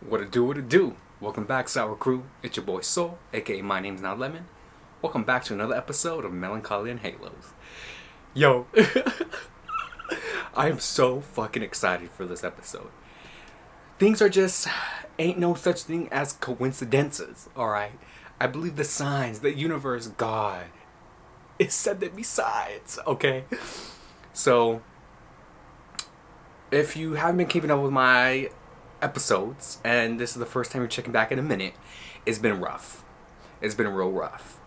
What it do, what it do? Welcome back, Sour Crew. It's your boy Soul, aka My Name's Not Lemon. Welcome back to another episode of Melancholy and Halos. Yo, I am so fucking excited for this episode. Things are just, ain't no such thing as coincidences, alright? I believe the signs, the universe, God, is said that besides, okay? So, if you haven't been keeping up with my episodes, and this is the first time you're checking back in a minute, it's been rough. It's been real rough.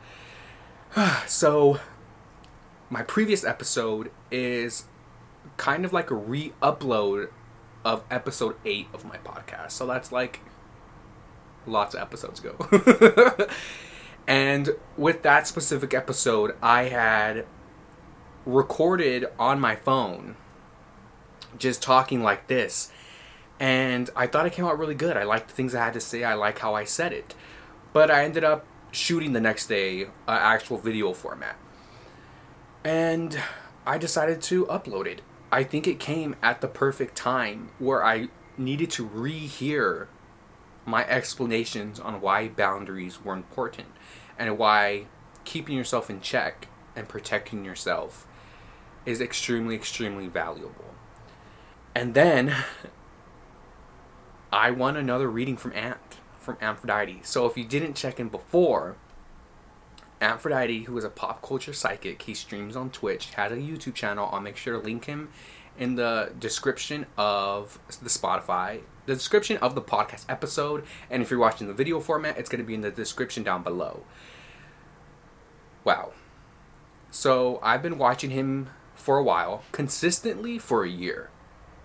so, my previous episode is kind of like a re upload of episode 8 of my podcast. So, that's like lots of episodes ago. and with that specific episode, I had recorded on my phone just talking like this and I thought it came out really good. I liked the things I had to say. I like how I said it, but I ended up shooting the next day uh, actual video format, and I decided to upload it. I think it came at the perfect time where I needed to rehear my explanations on why boundaries were important and why keeping yourself in check and protecting yourself is extremely, extremely valuable. And then I won another reading from Ant, from Antphrodite. So if you didn't check in before, Antphrodite, who is a pop culture psychic, he streams on Twitch, has a YouTube channel. I'll make sure to link him in the description of the Spotify, the description of the podcast episode. And if you're watching the video format, it's going to be in the description down below. Wow. So I've been watching him for a while, consistently for a year.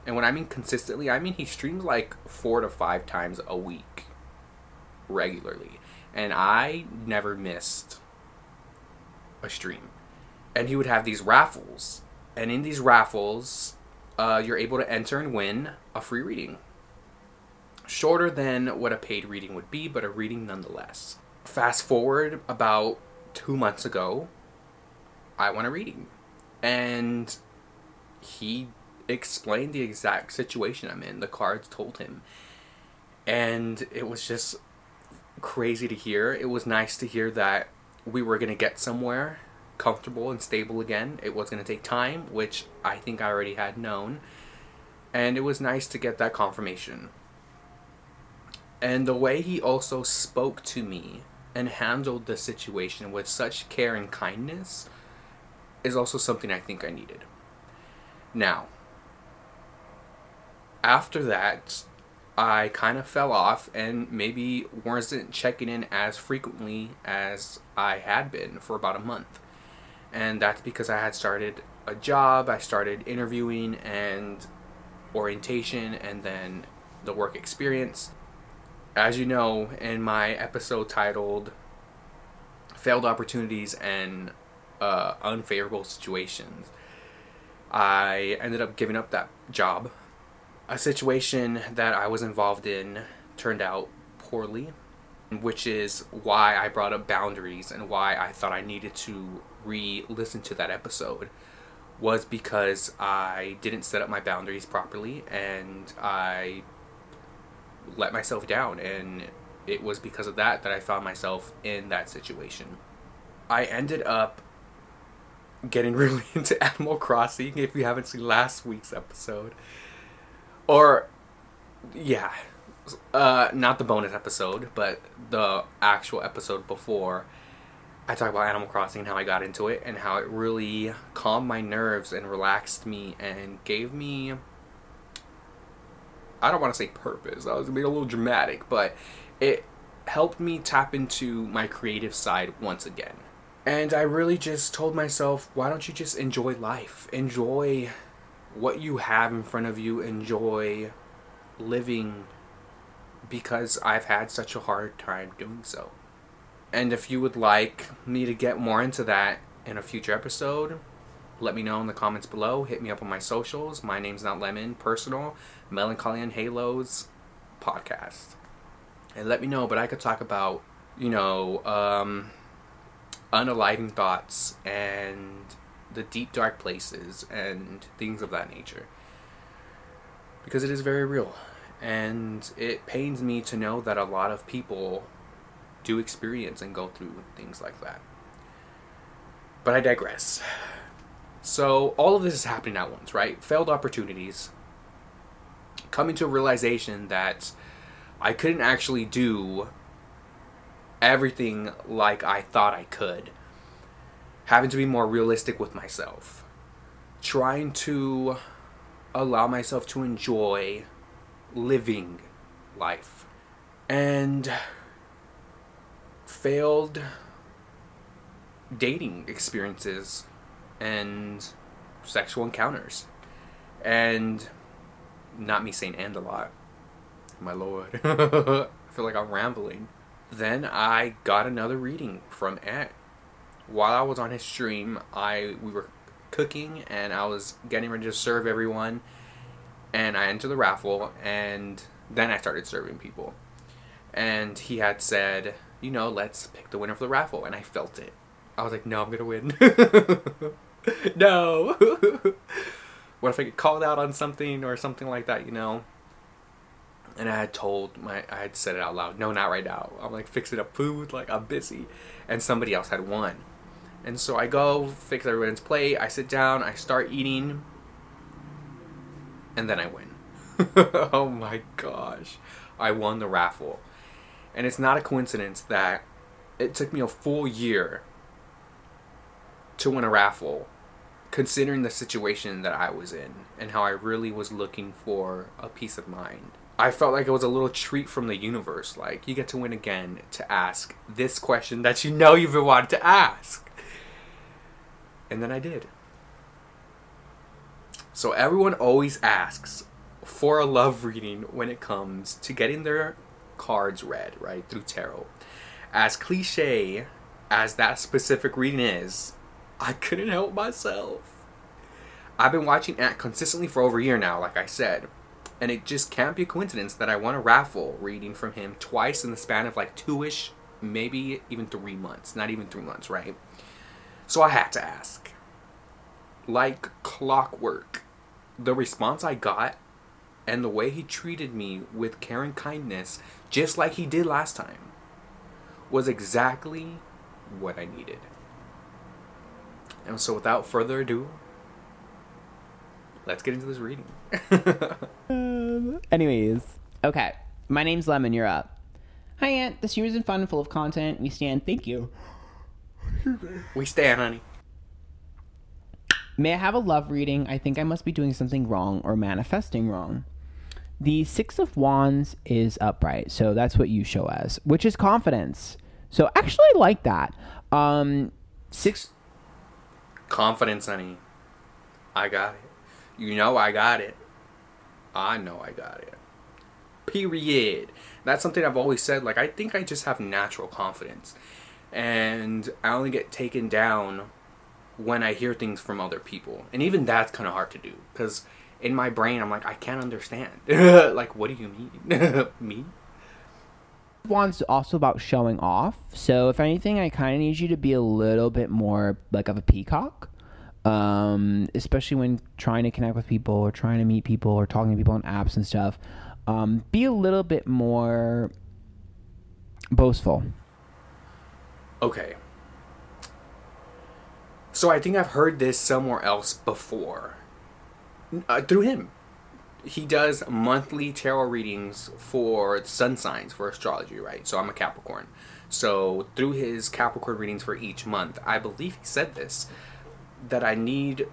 And when I mean consistently, I mean he streams like four to five times a week regularly. And I never missed a stream. And he would have these raffles. And in these raffles, uh, you're able to enter and win a free reading. Shorter than what a paid reading would be, but a reading nonetheless. Fast forward about two months ago, I won a reading. And he explained the exact situation I'm in. The cards told him. And it was just crazy to hear. It was nice to hear that we were going to get somewhere comfortable and stable again. It was going to take time, which I think I already had known. And it was nice to get that confirmation. And the way he also spoke to me and handled the situation with such care and kindness is also something I think I needed. Now, after that, I kind of fell off and maybe wasn't checking in as frequently as I had been for about a month. And that's because I had started a job, I started interviewing and orientation, and then the work experience. As you know, in my episode titled Failed Opportunities and uh, Unfavorable Situations, I ended up giving up that job a situation that I was involved in turned out poorly, which is why I brought up boundaries and why I thought I needed to re listen to that episode was because I didn't set up my boundaries properly and I let myself down and it was because of that that I found myself in that situation. I ended up getting really into Animal Crossing if you haven't seen last week's episode or yeah. Uh not the bonus episode but the actual episode before i talk about animal crossing and how i got into it and how it really calmed my nerves and relaxed me and gave me i don't want to say purpose i was being a little dramatic but it helped me tap into my creative side once again. And i really just told myself why don't you just enjoy life? Enjoy what you have in front of you, enjoy living because I've had such a hard time doing so. And if you would like me to get more into that in a future episode, let me know in the comments below. Hit me up on my socials. My name's not Lemon, personal, Melancholy and Halos podcast. And let me know, but I could talk about, you know, um, unaliving thoughts and the deep dark places and things of that nature because it is very real And it pains me to know that a lot of people do experience and go through things like that. But I digress. So, all of this is happening at once, right? Failed opportunities, coming to a realization that I couldn't actually do everything like I thought I could. Having to be more realistic with myself. Trying to allow myself to enjoy living life. And failed dating experiences and sexual encounters. And not me saying and a lot. My lord. I feel like I'm rambling. Then I got another reading from Ed. While I was on his stream, I we were cooking and I was getting ready to serve everyone and I entered the raffle and then I started serving people. And he had said, you know, let's pick the winner for the raffle and I felt it. I was like, no, I'm gonna win. no. what if I get called out on something or something like that, you know? And I had told my, I had said it out loud. No, not right now. I'm like fixing up food, like I'm busy, and somebody else had won. And so I go fix everyone's plate. I sit down. I start eating, and then I win. oh my gosh, I won the raffle, and it's not a coincidence that it took me a full year to win a raffle considering the situation that I was in and how I really was looking for a peace of mind. I felt like it was a little treat from the universe. Like, you get to win again to ask this question that you know you've been wanting to ask. And then I did. So, everyone always asks for a love reading when it comes to getting their cards read, right, through tarot. As cliche as that specific reading is, I couldn't help myself. I've been watching Ant consistently for over a year now, like I said. And it just can't be a coincidence that I won a raffle reading from him twice in the span of like two ish, maybe even three months. Not even three months, right? So I had to ask. Like clockwork, the response I got and the way he treated me with care and kindness, just like he did last time, was exactly what I needed. And so, without further ado, let's get into this reading. um, anyways, okay. My name's Lemon. You're up. Hi, Ant. This year has been fun and full of content. We stand. Thank you. We stand, honey. May I have a love reading? I think I must be doing something wrong or manifesting wrong. The Six of Wands is upright, so that's what you show as, which is confidence. So actually, I like that. Um, six Confidence, honey. I got it. You know I got it. I know I got it. Period. That's something I've always said. Like, I think I just have natural confidence. And I only get taken down when I hear things from other people. And even that's kind of hard to do. Because in my brain, I'm like, I can't understand. like, what do you mean? Me? Wands also about showing off. So if anything, I kind of need you to be a little bit more like of a peacock. Um, especially when trying to connect with people or trying to meet people or talking to people on apps and stuff. Um, be a little bit more boastful. Okay. So I think I've heard this somewhere else before. Uh, through him he does monthly tarot readings for sun signs for astrology, right? So I'm a Capricorn. So through his Capricorn readings for each month, I believe he said this that I need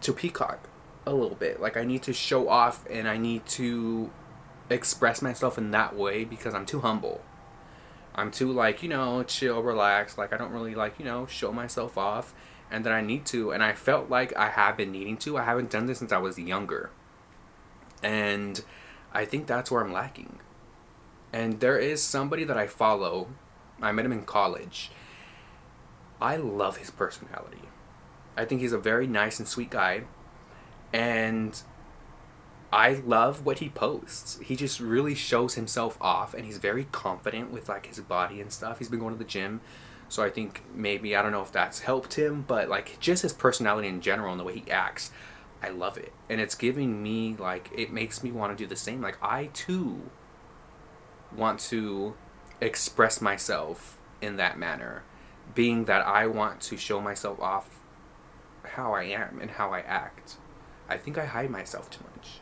to peacock a little bit. Like I need to show off and I need to express myself in that way because I'm too humble. I'm too like, you know, chill, relax. Like I don't really like, you know, show myself off and that I need to and I felt like I have been needing to. I haven't done this since I was younger. And I think that's where I'm lacking. And there is somebody that I follow. I met him in college. I love his personality. I think he's a very nice and sweet guy. And I love what he posts. He just really shows himself off and he's very confident with like his body and stuff. He's been going to the gym. So I think maybe I don't know if that's helped him, but like just his personality in general and the way he acts I love it. And it's giving me like it makes me want to do the same. Like I too want to express myself in that manner, being that I want to show myself off how I am and how I act. I think I hide myself too much.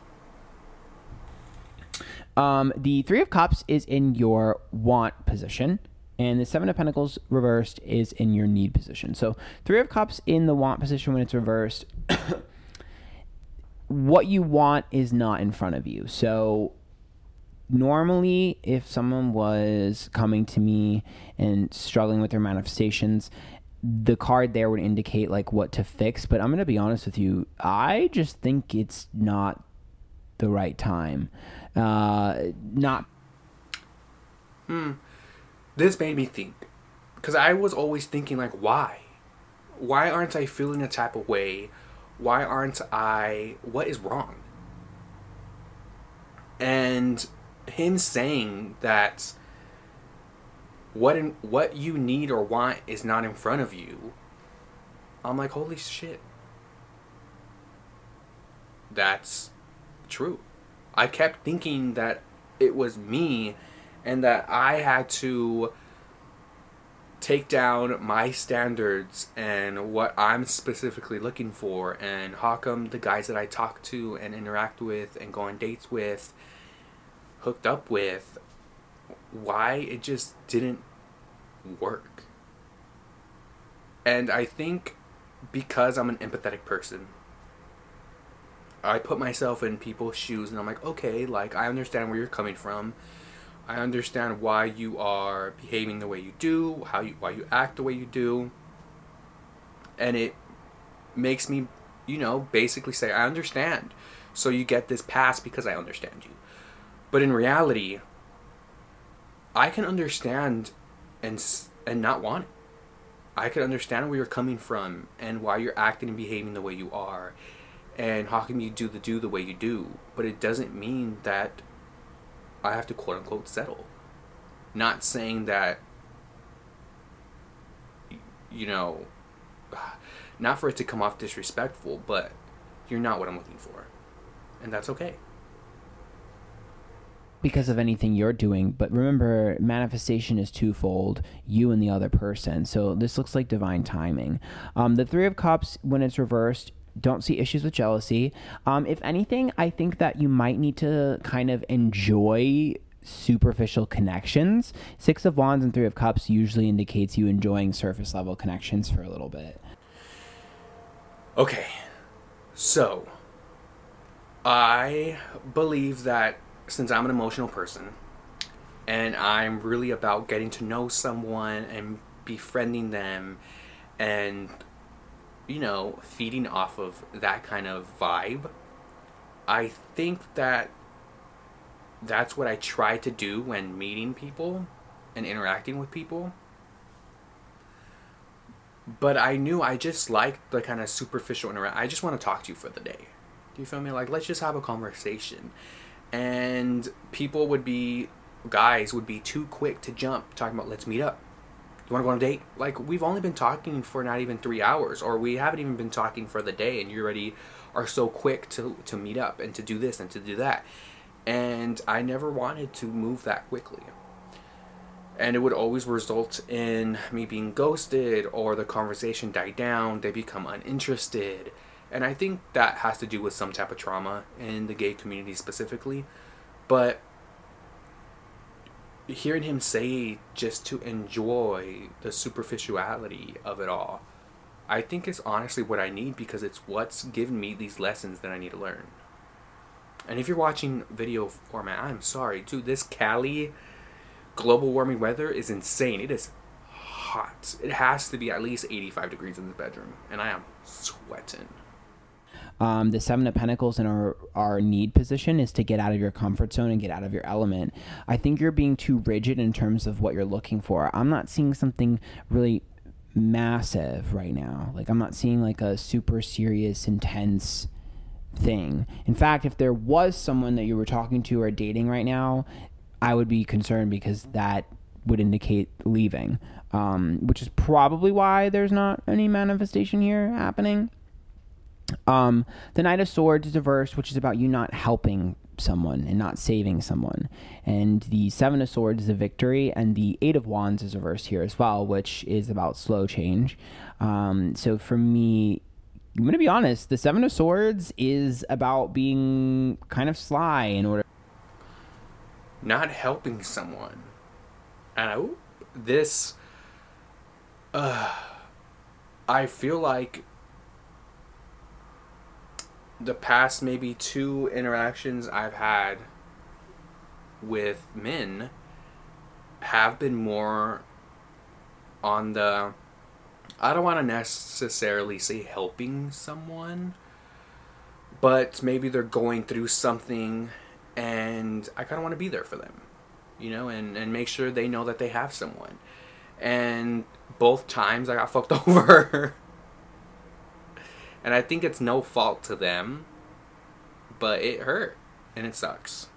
Um, the Three of Cups is in your want position, and the Seven of Pentacles reversed is in your need position. So, Three of Cups in the want position when it's reversed, what you want is not in front of you. So, normally, if someone was coming to me and struggling with their manifestations, the card there would indicate like what to fix. But I'm going to be honest with you, I just think it's not the right time. Uh, not. Hmm. This made me think. Because I was always thinking, like, why? Why aren't I feeling a type of way? Why aren't I. What is wrong? And him saying that what in, what you need or want is not in front of you. I'm like, holy shit. That's true. I kept thinking that it was me and that I had to take down my standards and what I'm specifically looking for and how come the guys that I talk to and interact with and go on dates with hooked up with why it just didn't work. And I think because I'm an empathetic person I put myself in people's shoes and I'm like, okay, like I understand where you're coming from. I understand why you are behaving the way you do, how you why you act the way you do. And it makes me, you know, basically say I understand. So you get this pass because I understand you. But in reality, I can understand and and not want it. I can understand where you're coming from and why you're acting and behaving the way you are and how can you do the do the way you do but it doesn't mean that i have to quote unquote settle not saying that you know not for it to come off disrespectful but you're not what i'm looking for and that's okay because of anything you're doing. But remember, manifestation is twofold you and the other person. So this looks like divine timing. Um, the Three of Cups, when it's reversed, don't see issues with jealousy. Um, if anything, I think that you might need to kind of enjoy superficial connections. Six of Wands and Three of Cups usually indicates you enjoying surface level connections for a little bit. Okay, so I believe that since I'm an emotional person and I'm really about getting to know someone and befriending them and you know, feeding off of that kind of vibe, I think that that's what I try to do when meeting people and interacting with people. But I knew I just liked the kind of superficial interaction. I just want to talk to you for the day. Do you feel me? Like, let's just have a conversation. And people would be, guys would be too quick to jump talking about, let's meet up you want to go on a date? Like, we've only been talking for not even three hours, or we haven't even been talking for the day, and you already are so quick to, to meet up and to do this and to do that. And I never wanted to move that quickly. And it would always result in me being ghosted or the conversation die down, they become uninterested. And I think that has to do with some type of trauma in the gay community specifically. But hearing him say just to enjoy the superficiality of it all, I think is honestly what I need because it's what's given me these lessons that I need to learn. And if you're watching video format, I'm sorry, dude. This Cali global warming weather is insane. It is hot. It has to be at least 85 degrees in the bedroom, and I am sweating. Um, the Seven of Pentacles in our, our need position is to get out of your comfort zone and get out of your element. I think you're being too rigid in terms of what you're looking for. I'm not seeing something really massive right now. Like, I'm not seeing like a super serious, intense thing. In fact, if there was someone that you were talking to or dating right now, I would be concerned because that would indicate leaving, um, which is probably why there's not any manifestation here happening. Um, the Knight of Swords is a verse which is about you not helping someone and not saving someone. And the Seven of Swords is a victory, and the Eight of Wands is a verse here as well, which is about slow change. Um, so for me, I'm going to be honest, the Seven of Swords is about being kind of sly in order. Not helping someone. And I, this. Uh, I feel like the past maybe two interactions I've had with men have been more on the I don't want to necessarily say helping someone but maybe they're going through something and I kind of want to be there for them you know and and make sure they know that they have someone. And both times I got fucked over and I think it's no fault to them, but it hurt and it sucks.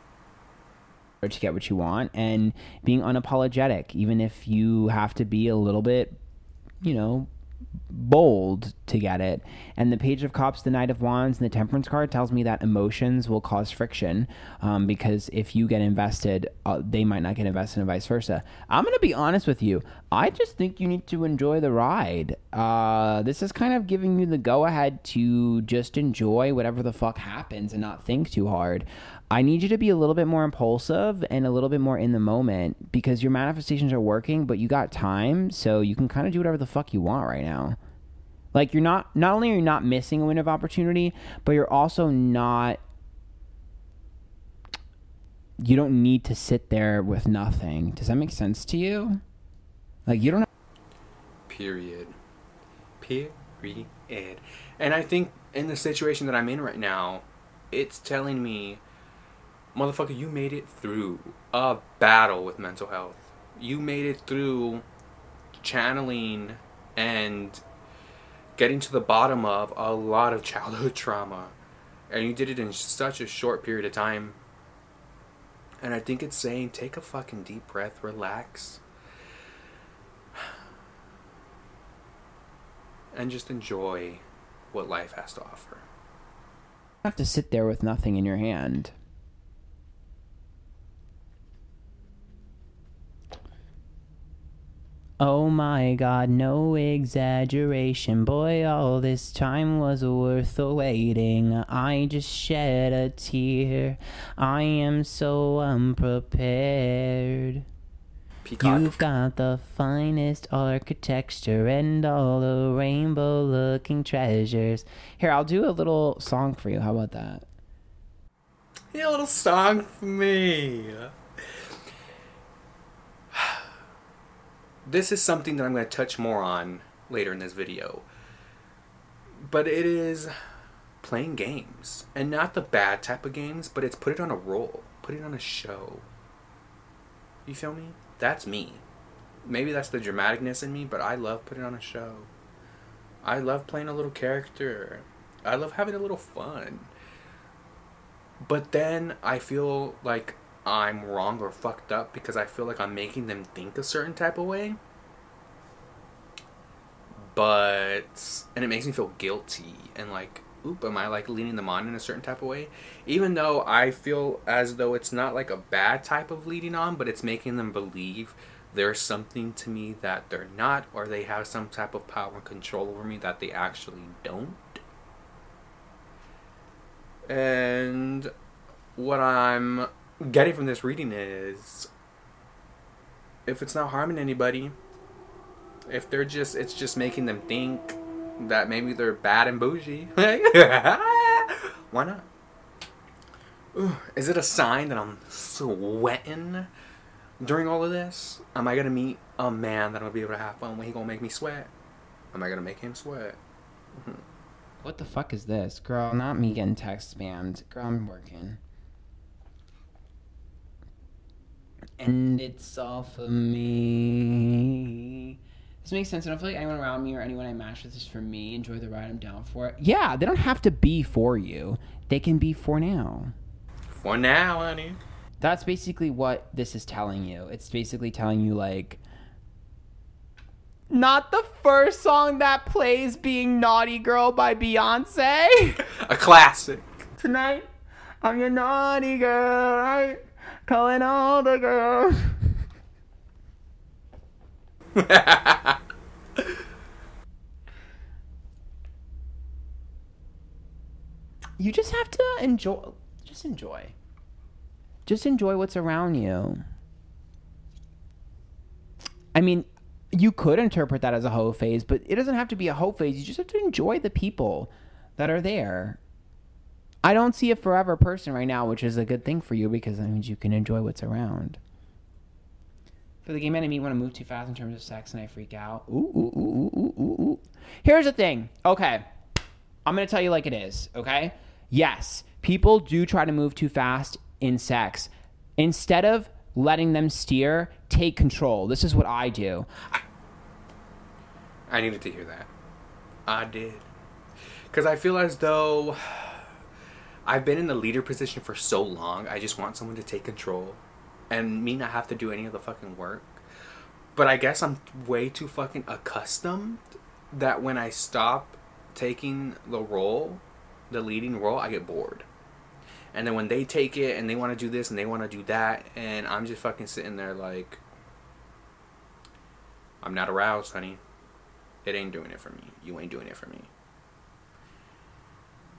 To get what you want and being unapologetic, even if you have to be a little bit, you know, bold to get it. And the Page of Cups, the Knight of Wands, and the Temperance card tells me that emotions will cause friction um, because if you get invested, uh, they might not get invested and vice versa. I'm going to be honest with you. I just think you need to enjoy the ride. Uh, this is kind of giving you the go ahead to just enjoy whatever the fuck happens and not think too hard. I need you to be a little bit more impulsive and a little bit more in the moment because your manifestations are working, but you got time, so you can kind of do whatever the fuck you want right now. Like you're not not only are you not missing a window of opportunity, but you're also not you don't need to sit there with nothing. Does that make sense to you? Like you don't have- period. Period. And I think in the situation that I'm in right now, it's telling me motherfucker, you made it through a battle with mental health. You made it through channeling and getting to the bottom of a lot of childhood trauma. And you did it in such a short period of time. And I think it's saying take a fucking deep breath, relax. And just enjoy what life has to offer. You have to sit there with nothing in your hand. Oh my god, no exaggeration. Boy, all this time was worth the waiting. I just shed a tear. I am so unprepared. Peacock. You've got the finest architecture and all the rainbow looking treasures. Here, I'll do a little song for you. How about that? Yeah, a little song for me. This is something that I'm going to touch more on later in this video. But it is playing games. And not the bad type of games, but it's put it on a roll, put it on a show. You feel me? That's me. Maybe that's the dramaticness in me, but I love putting on a show. I love playing a little character. I love having a little fun. But then I feel like I'm wrong or fucked up because I feel like I'm making them think a certain type of way. But and it makes me feel guilty and like, oop, am I like leading them on in a certain type of way? Even though I feel as though it's not like a bad type of leading on, but it's making them believe there's something to me that they're not, or they have some type of power and control over me that they actually don't. And what I'm getting from this reading is if it's not harming anybody, if they're just it's just making them think that maybe they're bad and bougie, why not? Ooh, is it a sign that I'm sweating during all of this? Am I gonna meet a man that I'm gonna be able to have fun with? He gonna make me sweat? Am I gonna make him sweat? What the fuck is this, girl? Not me getting text spammed. Girl, I'm working. And it's all for me. This makes sense. I don't feel like anyone around me or anyone I match with is for me. Enjoy the ride. I'm down for it. Yeah, they don't have to be for you. They can be for now. For now, honey. That's basically what this is telling you. It's basically telling you like Not the first song that plays being Naughty Girl by Beyonce. A classic. Tonight, I'm your naughty girl. right? Calling all the girls. you just have to enjoy. Just enjoy. Just enjoy what's around you. I mean, you could interpret that as a hoe phase, but it doesn't have to be a hoe phase. You just have to enjoy the people that are there. I don't see a forever person right now, which is a good thing for you because that means you can enjoy what's around. For the gay men I meet want to move too fast in terms of sex and I freak out. Ooh, ooh, ooh, ooh, ooh, ooh, ooh. Here's the thing. Okay. I'm going to tell you like it is, okay? Yes, people do try to move too fast in sex. Instead of letting them steer, take control. This is what I do. I needed to hear that. I did. Because I feel as though I've been in the leader position for so long, I just want someone to take control and me not have to do any of the fucking work. But I guess I'm way too fucking accustomed that when I stop taking the role, the leading role, I get bored. And then when they take it and they want to do this and they want to do that, and I'm just fucking sitting there like, I'm not aroused, honey. It ain't doing it for me. You ain't doing it for me.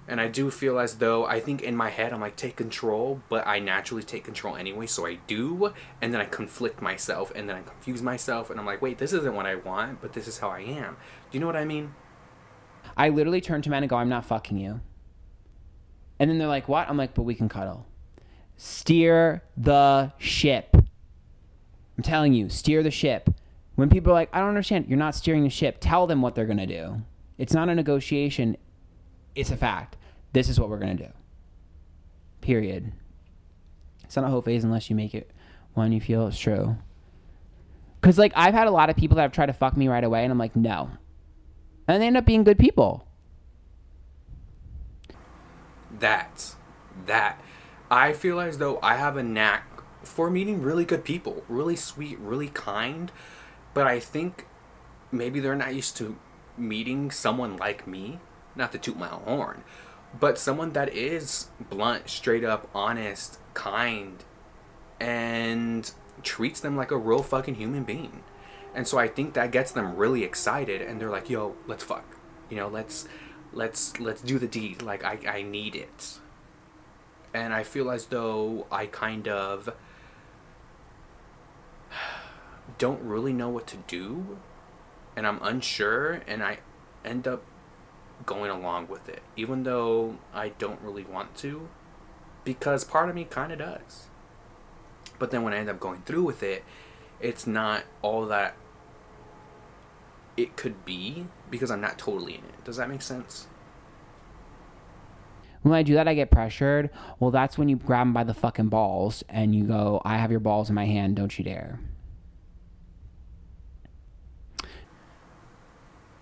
And I do feel as though I think in my head I'm like take control, but I naturally take control anyway, so I do, and then I conflict myself, and then I confuse myself, and I'm like, wait, this isn't what I want, but this is how I am. Do you know what I mean? I literally turn to men and go, I'm not fucking you. And then they're like, what? I'm like, but we can cuddle. Steer the ship. I'm telling you, steer the ship. When people are like, I don't understand, you're not steering the ship, tell them what they're going to do. It's not a negotiation, it's a fact. This is what we're to do. Period. It's not a whole phase unless you make it one you feel is true. Because, like, I've had a lot of people that have tried to fuck me right away, and I'm like, no. And they end up being good people. That, that. I feel as though I have a knack for meeting really good people, really sweet, really kind, but I think maybe they're not used to meeting someone like me, not to toot my own horn, but someone that is blunt, straight up, honest, kind, and treats them like a real fucking human being. And so I think that gets them really excited and they're like, "Yo, let's fuck." You know, let's let's let's do the deed. Like I I need it. And I feel as though I kind of don't really know what to do and I'm unsure and I end up going along with it even though I don't really want to because part of me kind of does. But then when I end up going through with it, it's not all that it could be because I'm not totally in it. Does that make sense? When I do that, I get pressured. Well, that's when you grab them by the fucking balls and you go, I have your balls in my hand, don't you dare.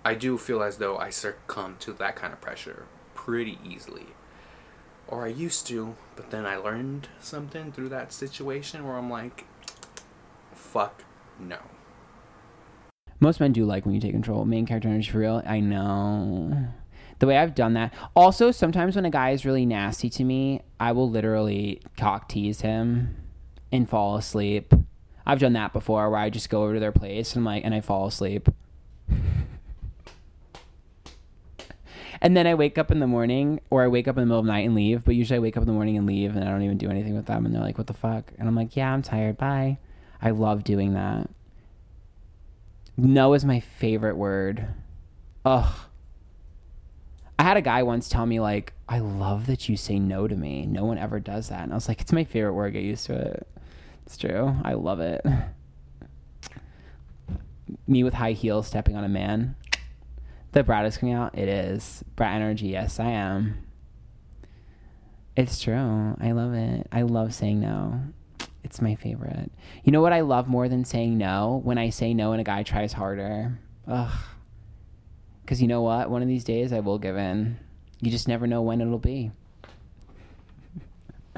I do feel as though I succumb to that kind of pressure pretty easily. Or I used to, but then I learned something through that situation where I'm like, fuck no. Most men do like when you take control. Main character energy for real. I know. The way I've done that. Also, sometimes when a guy is really nasty to me, I will literally cock tease him and fall asleep. I've done that before where I just go over to their place and I'm like and I fall asleep. and then I wake up in the morning or I wake up in the middle of the night and leave, but usually I wake up in the morning and leave and I don't even do anything with them and they're like, What the fuck? And I'm like, Yeah, I'm tired, bye. I love doing that. No is my favorite word. Ugh. I had a guy once tell me like, "I love that you say no to me. No one ever does that." And I was like, "It's my favorite word. Get used to it." It's true. I love it. Me with high heels stepping on a man. The brat is coming out. It is brat energy. Yes, I am. It's true. I love it. I love saying no. It's my favorite. You know what I love more than saying no? When I say no and a guy tries harder. Ugh. Because you know what? One of these days I will give in. You just never know when it'll be.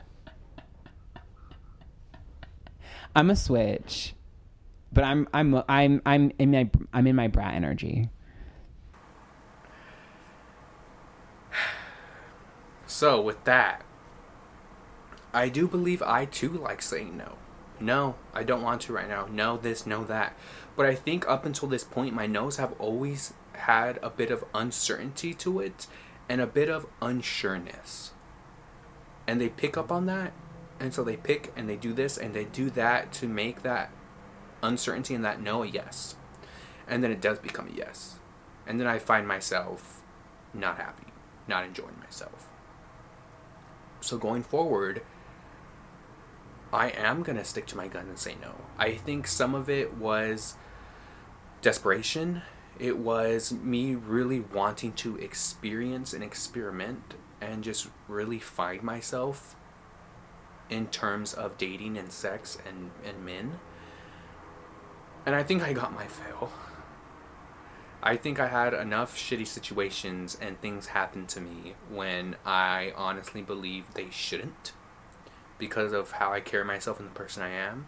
I'm a switch. but I'm I'm I'm I'm in my I'm in my brat energy. So with that, I do believe I too like saying no. No, I don't want to right now. No, this, no, that. But I think up until this point, my no's have always had a bit of uncertainty to it and a bit of unsureness. And they pick up on that. And so they pick and they do this and they do that to make that uncertainty and that no a yes. And then it does become a yes. And then I find myself not happy, not enjoying myself. So going forward, I am going to stick to my gun and say no. I think some of it was desperation. It was me really wanting to experience and experiment and just really find myself in terms of dating and sex and, and men. And I think I got my fill. I think I had enough shitty situations and things happen to me when I honestly believe they shouldn't because of how I carry myself and the person I am.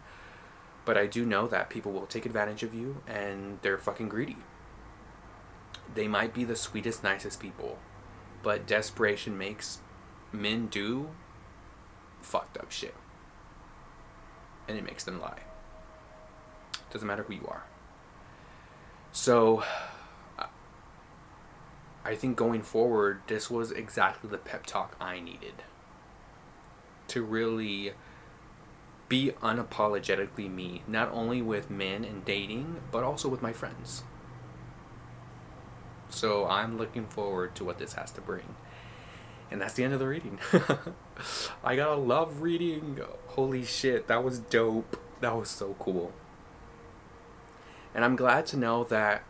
But I do know that people will take advantage of you and they're fucking greedy. They might be the sweetest, nicest people, but desperation makes men do fucked up shit. And it makes them lie. Doesn't matter who you are. So, I think going forward, this was exactly the pep talk I needed to really be unapologetically me, not only with men and dating, but also with my friends. So I'm looking forward to what this has to bring. And that's the end of the reading. I gotta love reading. Holy shit, that was dope. That was so cool. And I'm glad to know that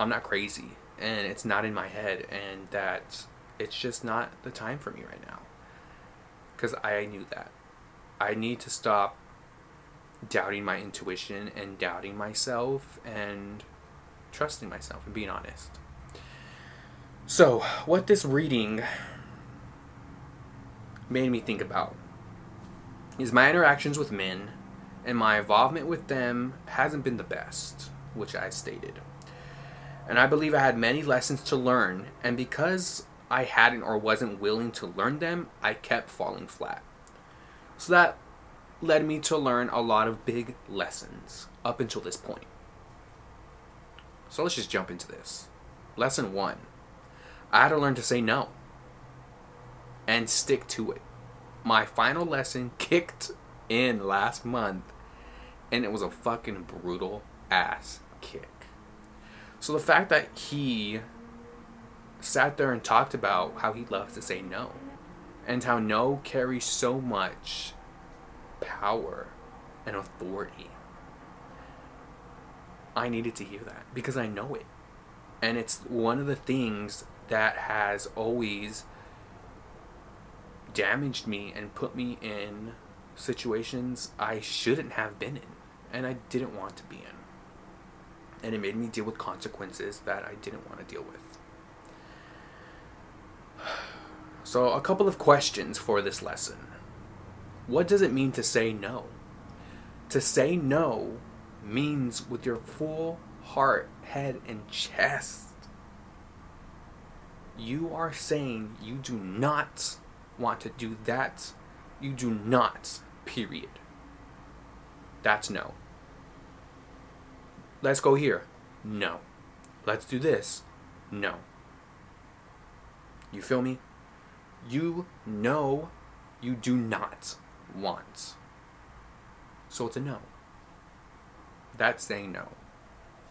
I'm not crazy and it's not in my head and that it's just not the time for me right now because I knew that. I need to stop doubting my intuition and doubting myself and trusting myself and being honest. So, what this reading made me think about is my interactions with men and my involvement with them hasn't been the best, which I stated. And I believe I had many lessons to learn, and because I hadn't or wasn't willing to learn them, I kept falling flat. So that led me to learn a lot of big lessons up until this point. So let's just jump into this. Lesson one I had to learn to say no and stick to it. My final lesson kicked in last month, and it was a fucking brutal ass kick. So the fact that he sat there and talked about how he loves to say no and how no carries so much power and authority. I needed to hear that because I know it. And it's one of the things that has always damaged me and put me in situations I shouldn't have been in and I didn't want to be in. And it made me deal with consequences that I didn't want to deal with. So, a couple of questions for this lesson. What does it mean to say no? To say no means with your full heart, head, and chest. You are saying you do not want to do that. You do not, period. That's no. Let's go here. No. Let's do this. No. You feel me? You know you do not want. So it's a no. That's saying no.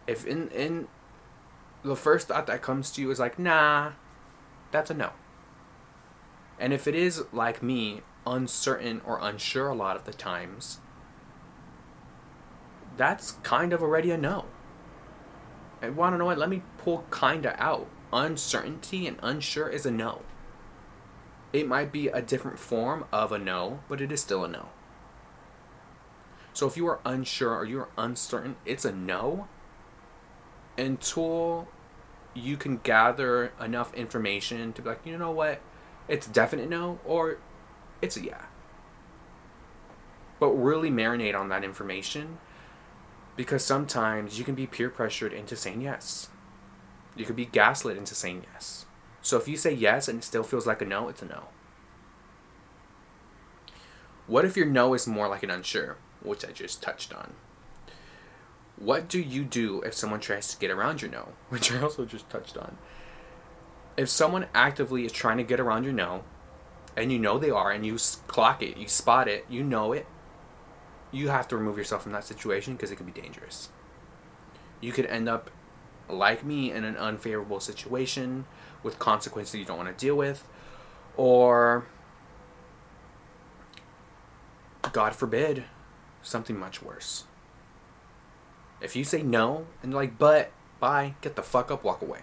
If in in the first thought that comes to you is like, nah, that's a no. And if it is like me, uncertain or unsure a lot of the times, that's kind of already a no. And want to know what? Let me pull kinda out uncertainty and unsure is a no. It might be a different form of a no, but it is still a no. So if you are unsure or you are uncertain, it's a no until you can gather enough information to be like, you know what, it's definite no or it's a yeah. But really marinate on that information Because sometimes you can be peer pressured into saying yes. You could be gaslit into saying yes. So if you say yes and it still feels like a no, it's a no. What if your no is more like an unsure, which I just touched on? What do you do if someone tries to get around your no, which I also just touched on? If someone actively is trying to get around your no, and you know they are, and you clock it, you spot it, you know it, you have to remove yourself from that situation because it could be dangerous. You could end up, like me, in an unfavorable situation with consequences you don't want to deal with, or, God forbid, something much worse. If you say no and like, but, bye, get the fuck up, walk away.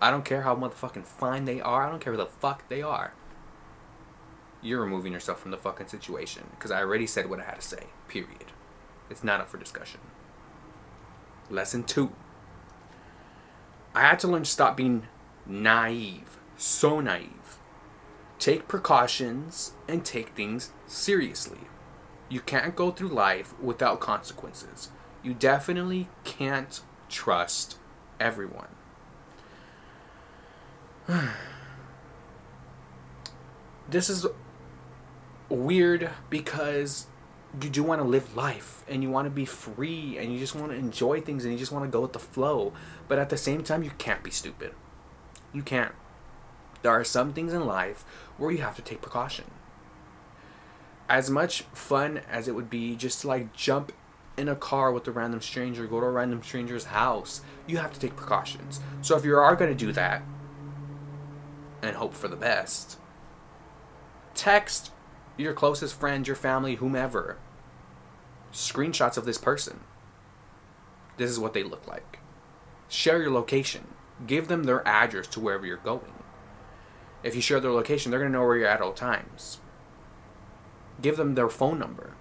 I don't care how motherfucking fine they are. I don't care who the fuck they are. You're removing yourself from the fucking situation because I already said what I had to say. Period. It's not up for discussion. Lesson two. I had to learn to stop being naive. So naive. Take precautions and take things seriously. You can't go through life without consequences. You definitely can't trust everyone. this is weird because you do want to live life and you want to be free and you just want to enjoy things and you just want to go with the flow. But at the same time, you can't be stupid. You can't. There are some things in life where you have to take precaution. As much fun as it would be just to like jump in a car with a random stranger, go to a random stranger's house, you have to take precautions. So if you are going to do that, and hope for the best. Text your closest friend, your family, whomever, screenshots of this person. This is what they look like. Share your location. Give them their address to wherever you're going. If you share their location, they're going to know where you're at all times. Give them their phone number,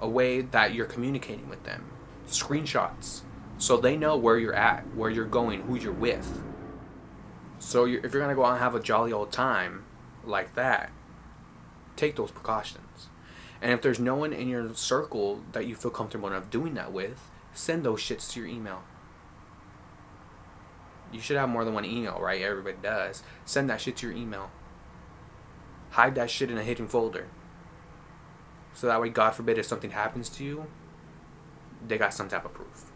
a way that you're communicating with them. Screenshots, so they know where you're at, where you're going, who you're with. So you're, if you're gonna go out and have a jolly old time like that, take those precautions. And if there's no one in your circle that you feel comfortable enough doing that with, send those shits to your email. You should have more than one email, right? Everybody does. Send that shit to your email. Hide that shit in a hidden folder. So that way, God forbid, if something happens to you, they got some type of proof.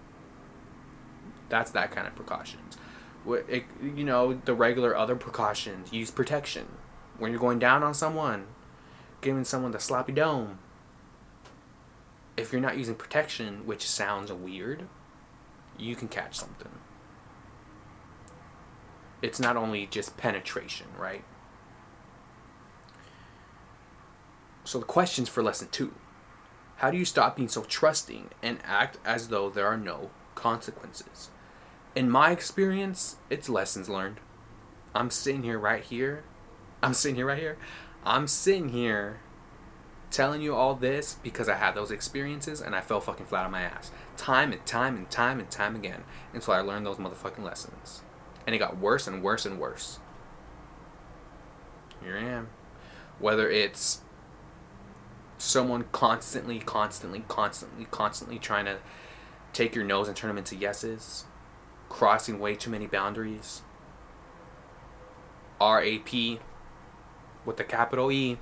That's that kind of precautions you know the regular other precautions use protection when you're going down on someone giving someone the sloppy dome if you're not using protection which sounds weird you can catch something it's not only just penetration right so the questions for lesson two how do you stop being so trusting and act as though there are no consequences in my experience, it's lessons learned. I'm sitting here right here. I'm sitting here right here. I'm sitting here telling you all this because I had those experiences and I fell fucking flat on my ass. Time and time and time and time again until I learned those motherfucking lessons. And it got worse and worse and worse. Here I am. Whether it's someone constantly, constantly, constantly, constantly trying to take your nose and turn them into yeses crossing way too many boundaries. RAP with the capital E.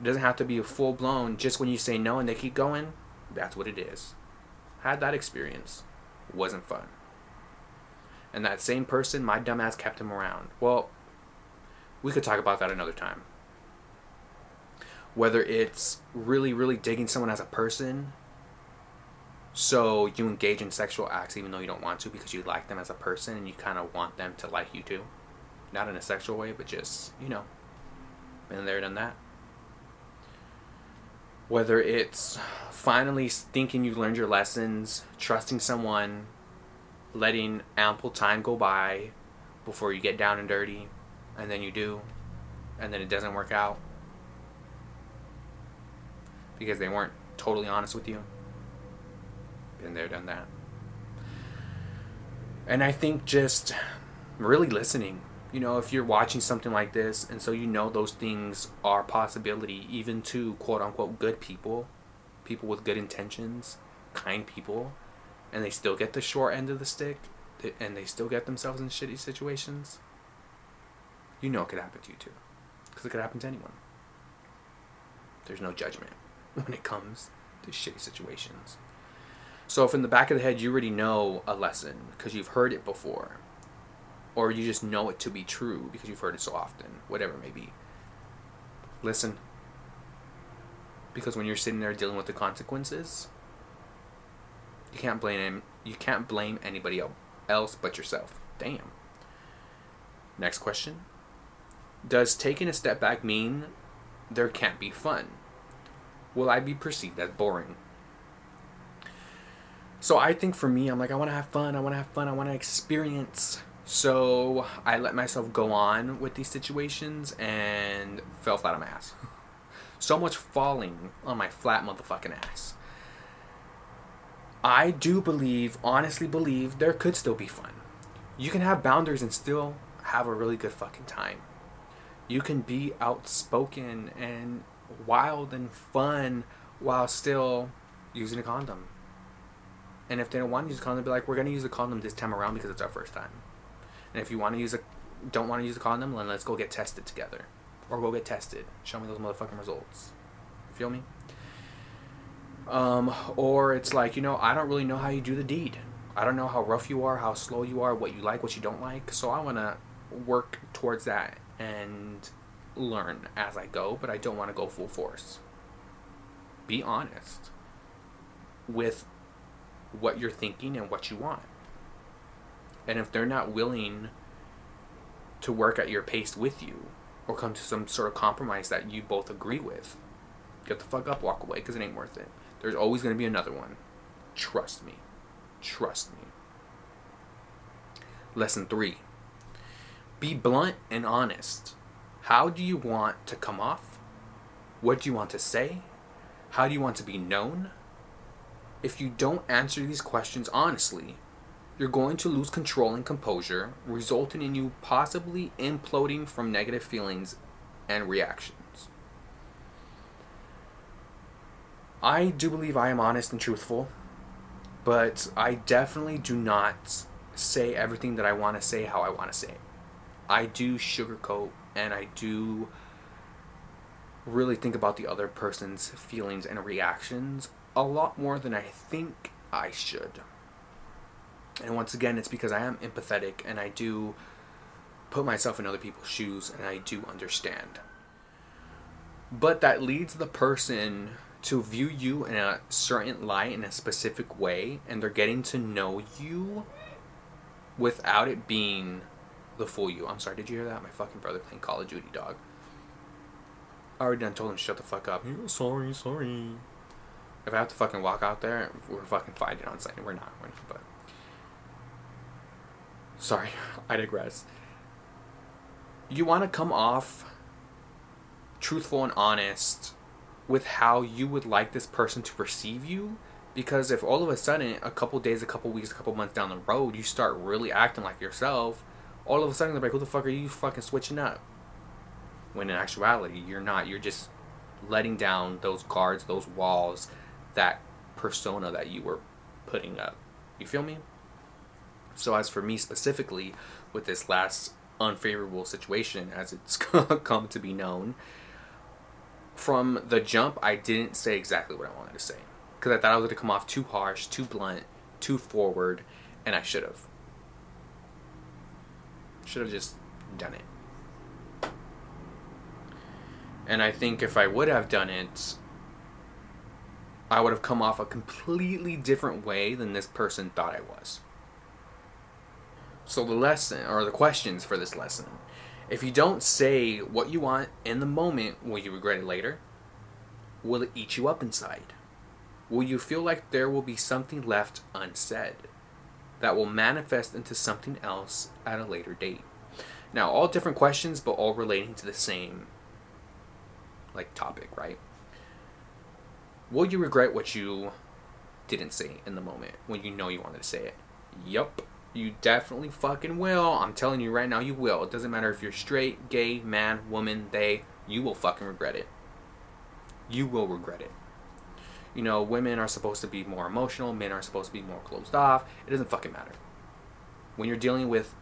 It doesn't have to be a full blown, just when you say no and they keep going, that's what it is. Had that experience. Wasn't fun. And that same person, my dumbass kept him around. Well, we could talk about that another time. Whether it's really, really digging someone as a person so you engage in sexual acts even though you don't want to because you like them as a person and you kind of want them to like you too. Not in a sexual way, but just, you know, been there, done that. Whether it's finally thinking you've learned your lessons, trusting someone, letting ample time go by before you get down and dirty, and then you do, and then it doesn't work out because they weren't totally honest with you. Been there, done that. And I think just really listening. You know, if you're watching something like this, and so you know those things are possibility, even to quote unquote good people, people with good intentions, kind people, and they still get the short end of the stick, and they still get themselves in shitty situations, you know it could happen to you too. Because it could happen to anyone. There's no judgment when it comes to shitty situations. So if in the back of the head you already know a lesson because you've heard it before, or you just know it to be true because you've heard it so often, whatever it may be, listen. Because when you're sitting there dealing with the consequences, you can't blame. You can't blame anybody else but yourself. Damn. Next question. Does taking a step back mean there can't be fun? Will I be perceived as boring? So I think for me, I'm like, I want to have fun. I want to have fun. I want to experience. So I let myself go on with these situations and fell flat on my ass. so much falling on my flat motherfucking ass. I do believe, honestly believe, there could still be fun. You can have boundaries and still have a really good fucking time. You can be outspoken and wild and fun while still using a condom. And if they don't want to use a condom, be like, we're gonna use a condom this time around because it's our first time. And if you want to use a, don't want to use a condom, then let's go get tested together, or go get tested. Show me those motherfucking results. Feel me? Um, or it's like, you know, I don't really know how you do the deed. I don't know how rough you are, how slow you are, what you like, what you don't like. So I want to work towards that and learn as I go, but I don't want to go full force. Be honest with what you're thinking and what you want. And if they're not willing to work at your pace with you or come to some sort of compromise that you both agree with, get the fuck up, walk away because it ain't worth it. There's always going to be another one. Trust me. Trust me. Lesson three be blunt and honest. How do you want to come off? What do you want to say? How do you want to be known? If you don't answer these questions honestly, you're going to lose control and composure, resulting in you possibly imploding from negative feelings and reactions. I do believe I am honest and truthful, but I definitely do not say everything that I want to say how I want to say it. I do sugarcoat and I do really think about the other person's feelings and reactions a lot more than I think I should. And once again, it's because I am empathetic and I do put myself in other people's shoes and I do understand. But that leads the person to view you in a certain light in a specific way and they're getting to know you without it being the full you. I'm sorry, did you hear that? My fucking brother playing Call of Duty, dog. I already done told him shut the fuck up. sorry, sorry. If I have to fucking walk out there, we're fucking fighting on sight. We're not, we're not, but. Sorry, I digress. You want to come off truthful and honest with how you would like this person to perceive you? Because if all of a sudden a couple days a couple weeks a couple months down the road you start really acting like yourself all of a sudden they're like who the fuck are you fucking switching up? When in actuality you're not. You're just letting down those guards those walls that persona that you were putting up. You feel me so as for me specifically with this last unfavorable situation as it's come to be known from the jump i didn't say exactly what i wanted to say. Because i thought i was going to come off too harsh too blunt too forward and i should have. Should have just done it. And i think if i would have done it i would have come off a completely different way than this person thought i was so the lesson or the questions for this lesson if you don't say what you want in the moment, will you regret it later? Will it eat you up inside? Will you feel like there will be something left unsaid that will manifest into something else at a later date? Now, all different questions, but all relating to the same like topic, right? Will you regret what you didn't say in the moment when you know you wanted to say it? Yup. You definitely fucking will. I'm telling you right now, you will. It doesn't matter if you're straight, gay, man, woman, they, you will fucking regret it. You will regret it. You know, women are supposed to be more emotional, men are supposed to be more closed off. It doesn't fucking matter. When you're dealing with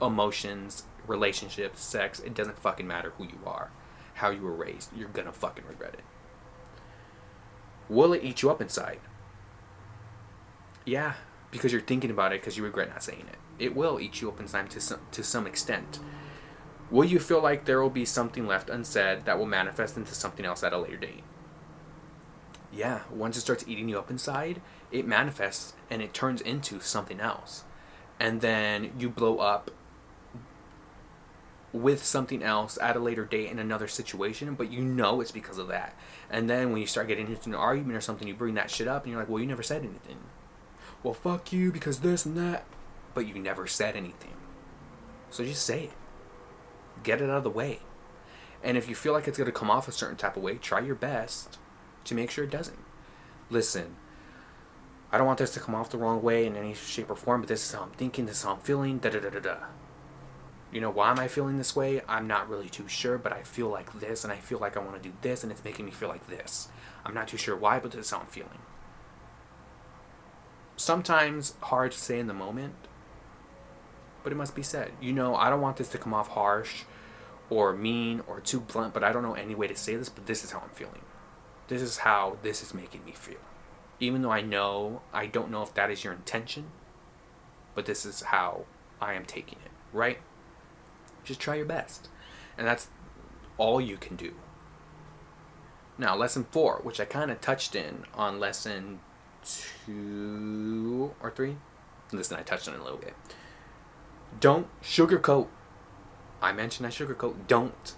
emotions, relationships, sex, it doesn't fucking matter who you are, how you were raised. You're gonna fucking regret it. Will it eat you up inside? Yeah, because you're thinking about it because you regret not saying it. It will eat you up inside to some, to some extent. Will you feel like there will be something left unsaid that will manifest into something else at a later date? Yeah, once it starts eating you up inside, it manifests and it turns into something else. And then you blow up with something else at a later date in another situation, but you know it's because of that. And then when you start getting into an argument or something, you bring that shit up and you're like, well, you never said anything. Well, fuck you because this and that. But you never said anything. So just say it. Get it out of the way. And if you feel like it's going to come off a certain type of way, try your best to make sure it doesn't. Listen, I don't want this to come off the wrong way in any shape or form, but this is how I'm thinking, this is how I'm feeling, da da da da da. You know, why am I feeling this way? I'm not really too sure, but I feel like this, and I feel like I want to do this, and it's making me feel like this. I'm not too sure why, but this is how I'm feeling. Sometimes hard to say in the moment, but it must be said. You know, I don't want this to come off harsh or mean or too blunt, but I don't know any way to say this, but this is how I'm feeling. This is how this is making me feel. Even though I know, I don't know if that is your intention, but this is how I am taking it, right? Just try your best. And that's all you can do. Now, lesson four, which I kind of touched in on lesson two or three. Listen, I touched on it a little bit. Don't sugarcoat. I mentioned I sugarcoat. Don't.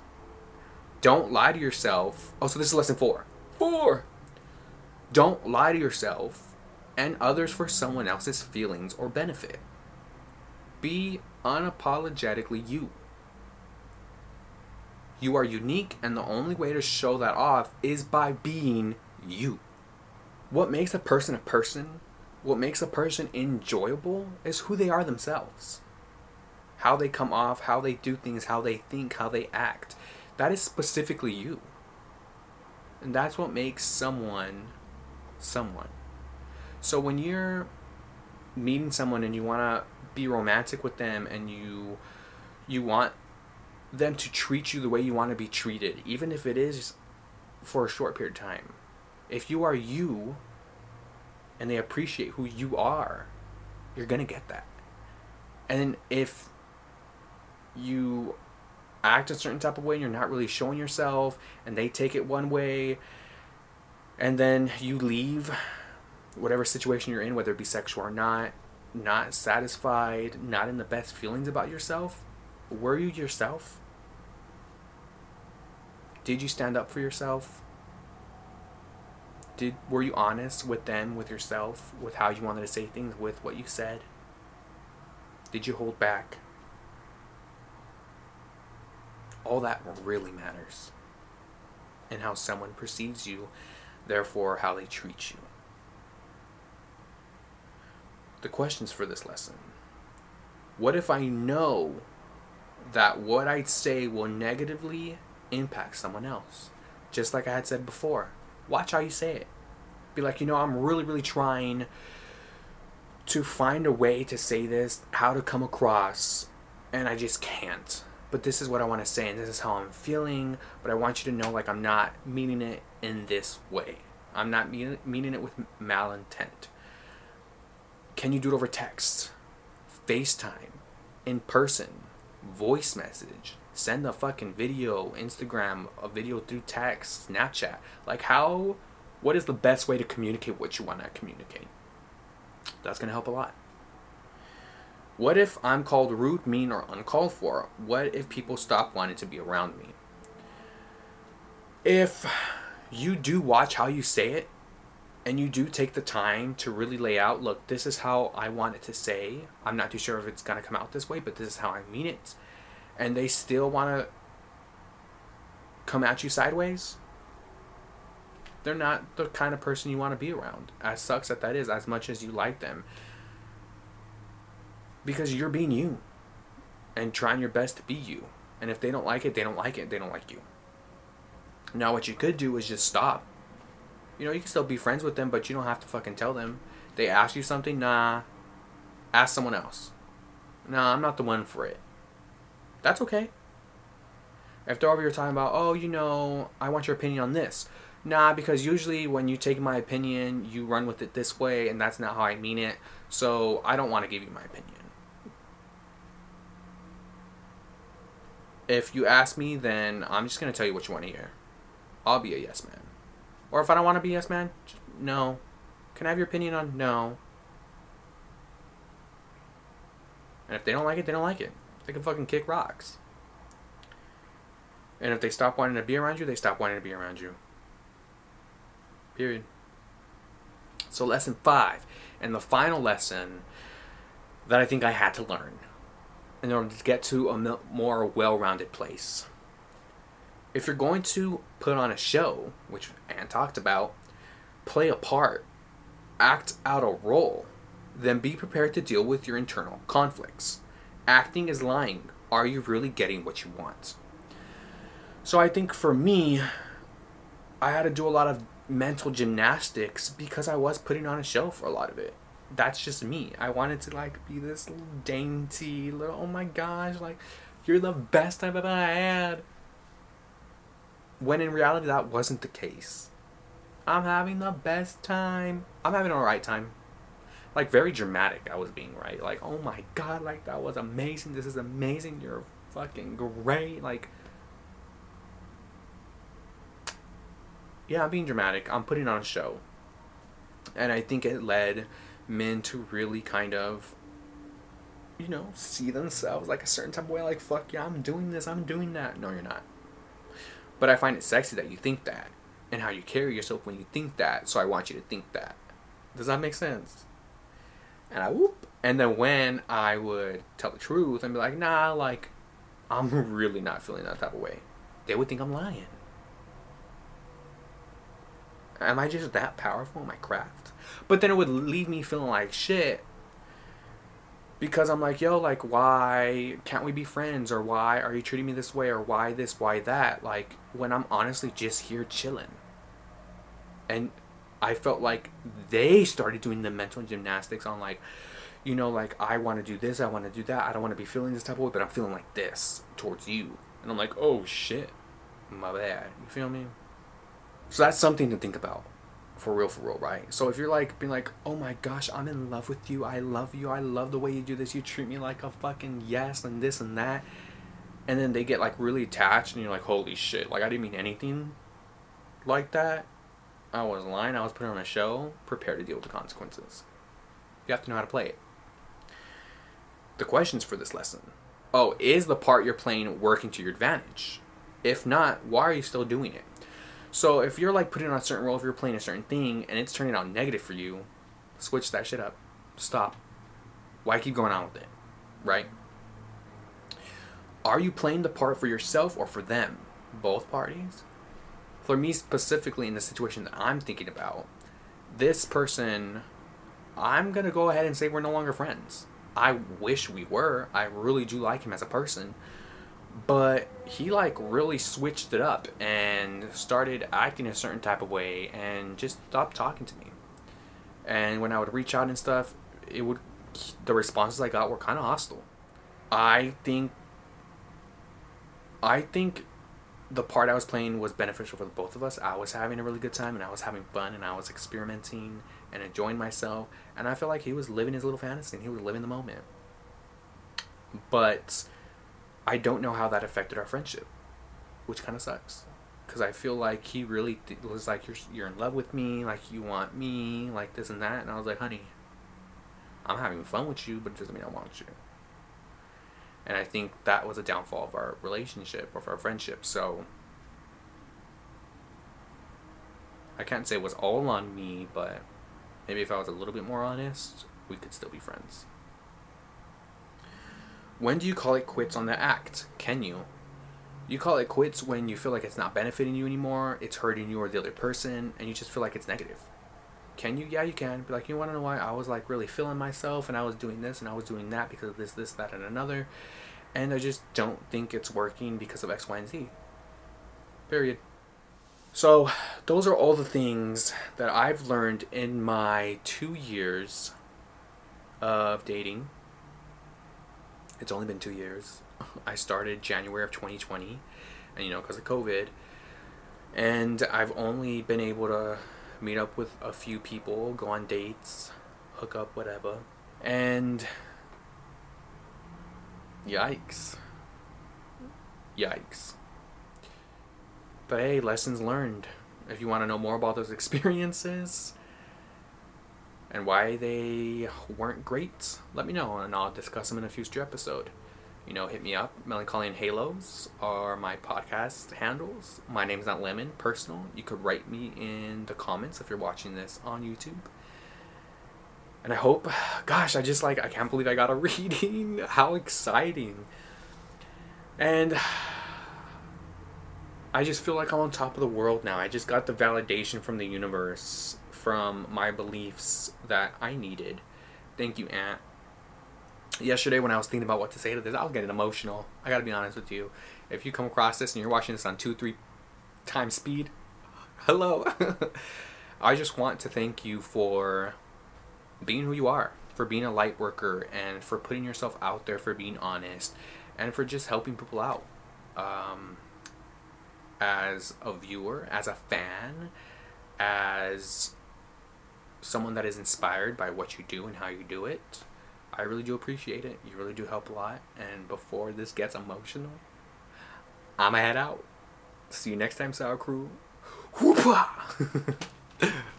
Don't lie to yourself. Oh, so this is lesson four. Four. Don't lie to yourself and others for someone else's feelings or benefit. Be unapologetically you. You are unique, and the only way to show that off is by being you. What makes a person a person, what makes a person enjoyable, is who they are themselves. How they come off, how they do things, how they think, how they act. That is specifically you. And that's what makes someone someone. So when you're meeting someone and you want to be romantic with them and you you want them to treat you the way you want to be treated, even if it is for a short period of time. If you are you and they appreciate who you are, you're going to get that. And if you act a certain type of way and you're not really showing yourself and they take it one way and then you leave whatever situation you're in whether it be sexual or not not satisfied not in the best feelings about yourself were you yourself? Did you stand up for yourself? Did were you honest with them, with yourself, with how you wanted to say things, with what you said? Did you hold back? All that really matters. And how someone perceives you, therefore how they treat you. The questions for this lesson. What if I know that what I say will negatively impact someone else. Just like I had said before. Watch how you say it. Be like, you know, I'm really, really trying to find a way to say this, how to come across, and I just can't. But this is what I want to say, and this is how I'm feeling. But I want you to know, like, I'm not meaning it in this way. I'm not mean, meaning it with malintent. Can you do it over text, FaceTime, in person? Voice message, send a fucking video, Instagram, a video through text, Snapchat. Like how what is the best way to communicate what you want to communicate? That's going to help a lot. What if I'm called rude, mean, or uncalled for? What if people stop wanting to be around me? If you do watch how you say it and you do take the time to really lay out look this is how i want it to say. I'm not too sure if it's going to come out this way but this is how i mean it. And they still want to come at you sideways. They're not the kind of person you want to be around as sucks that that is as much as you like them. Because you're being you and trying your best to be you. And if they don't like it they don't like it they don't like you. Now what you could do is just stop You know, you can still be friends with them, but you don't have to fucking tell them. They ask you something, nah. Ask someone else. Nah, I'm not the one for it. That's okay. If they're over here talking about, oh, you know, I want your opinion on this. Nah, because usually when you take my opinion, you run with it this way, and that's not how I mean it. So I don't want to give you my opinion. If you ask me, then I'm just going to tell you what you want to hear. I'll be a yes man. Or if I don't want to be yes man, no. Can I have your opinion on no? And if they don't like it, they don't like it. They can fucking kick rocks. And if they stop wanting to be around you, they stop wanting to be around you. Period. So, lesson five, and the final lesson that I think I had to learn in order to get to a more well rounded place. If you're going to put on a show, which Ant talked about, play a part, act out a role, then be prepared to deal with your internal conflicts. Acting is lying. Are you really getting what you want? So I think for me, I had to do a lot of mental gymnastics because I was putting on a show for a lot of it. That's just me. I wanted to like be this little dainty little oh my gosh, like you're the best I've ever had. When in reality that wasn't the case. I'm having the best time. I'm having a right time. Like very dramatic I was being right. Like, oh my god, like that was amazing. This is amazing. You're fucking great. Like yeah, I'm being dramatic. I'm putting on a show. And I think it led men to really kind of, you know, see themselves like a certain type of way, like, fuck yeah, I'm doing this, I'm doing that. No, you're not. But I find it sexy that you think that and how you carry yourself when you think that, so I want you to think that. Does that make sense? And I whoop. And then when I would tell the truth and be like, nah, like, I'm really not feeling that type of way, they would think I'm lying. Am I just that powerful in my craft? But then it would leave me feeling like shit because I'm like, yo, like, why can't we be friends? Or why are you treating me this way? Or why this, why that? Like, when I'm honestly just here chilling. And I felt like they started doing the mental gymnastics on, like, you know, like, I want to do this, I want to do that, I don't want to be feeling this type of way, but I'm feeling like this towards you. And I'm like, oh shit, my bad. You feel me? So that's something to think about. For real, for real, right? So if you're like being like, oh my gosh, I'm in love with you, I love you, I love the way you do this, you treat me like a fucking yes, and this and that, and then they get like really attached, and you're like, holy shit, like I didn't mean anything like that. I was lying, I was putting on a show, prepare to deal with the consequences. You have to know how to play it. The questions for this lesson. Oh, is the part you're playing working to your advantage? If not, why are you still doing it? So if you're like putting on a certain role, if you're playing a certain thing and it's turning out negative for you, switch that shit up. Stop. Why keep going on with it? Right? Are you playing the part for yourself or for them? Both parties? For me specifically in the situation that I'm thinking about, this person, I'm gonna go ahead and say we're no longer friends. I wish we were. I really do like him as a person but he like really switched it up and started acting a certain type of way and just stopped talking to me. And when i would reach out and stuff it would the responses i got were kind of hostile. I think i think the part i was playing was beneficial for both of us. I was having a really good time and i was having fun and i was experimenting and enjoying myself. And i felt like he was living his little fantasy and he was living the moment. But I don't know how that affected our friendship, which kind of sucks. Because I feel like he really th- was like, you're, you're in love with me, like you want me, like this and that. And I was like, honey, I'm having fun with you, but it doesn't mean I want you. And I think that was a downfall of our relationship, of our friendship. So I can't say it was all on me, but maybe if I was a little bit more honest, we could still be friends. When do you call it quits on the act? Can you? You call it quits when you feel like it's not benefiting you anymore, it's hurting you or the other person, and you just feel like it's negative. Can you? Yeah, you can. Be like, you want to know why I was like really feeling myself, and I was doing this and I was doing that because of this, this, that, and another, and I just don't think it's working because of X, Y, and Z. Period. So, those are all the things that I've learned in my two years of dating. It's only been two years. I started January of 2020, and you know, because of COVID. And I've only been able to meet up with a few people, go on dates, hook up, whatever. And yikes. Yikes. But hey, lessons learned. If you want to know more about those experiences and why they weren't great, let me know and I'll discuss them in a future episode. You know, hit me up. Melancholian Haloes are my podcast handles. My name's not Lemon, personal. You could write me in the comments if you're watching this on YouTube. And I hope, gosh, I just like, I can't believe I got a reading. How exciting. And I just feel like I'm on top of the world now. I just got the validation from the universe from my beliefs that I needed. Thank you, Ant. Yesterday, when I was thinking about what to say to this, I was getting emotional. I gotta be honest with you. If you come across this and you're watching this on two, three times speed, hello. I just want to thank you for being who you are, for being a light worker, and for putting yourself out there, for being honest, and for just helping people out. Um, as a viewer, as a fan, as someone that is inspired by what you do and how you do it. I really do appreciate it. You really do help a lot. And before this gets emotional, I'ma head out. See you next time, Sour Crew. Whoopah!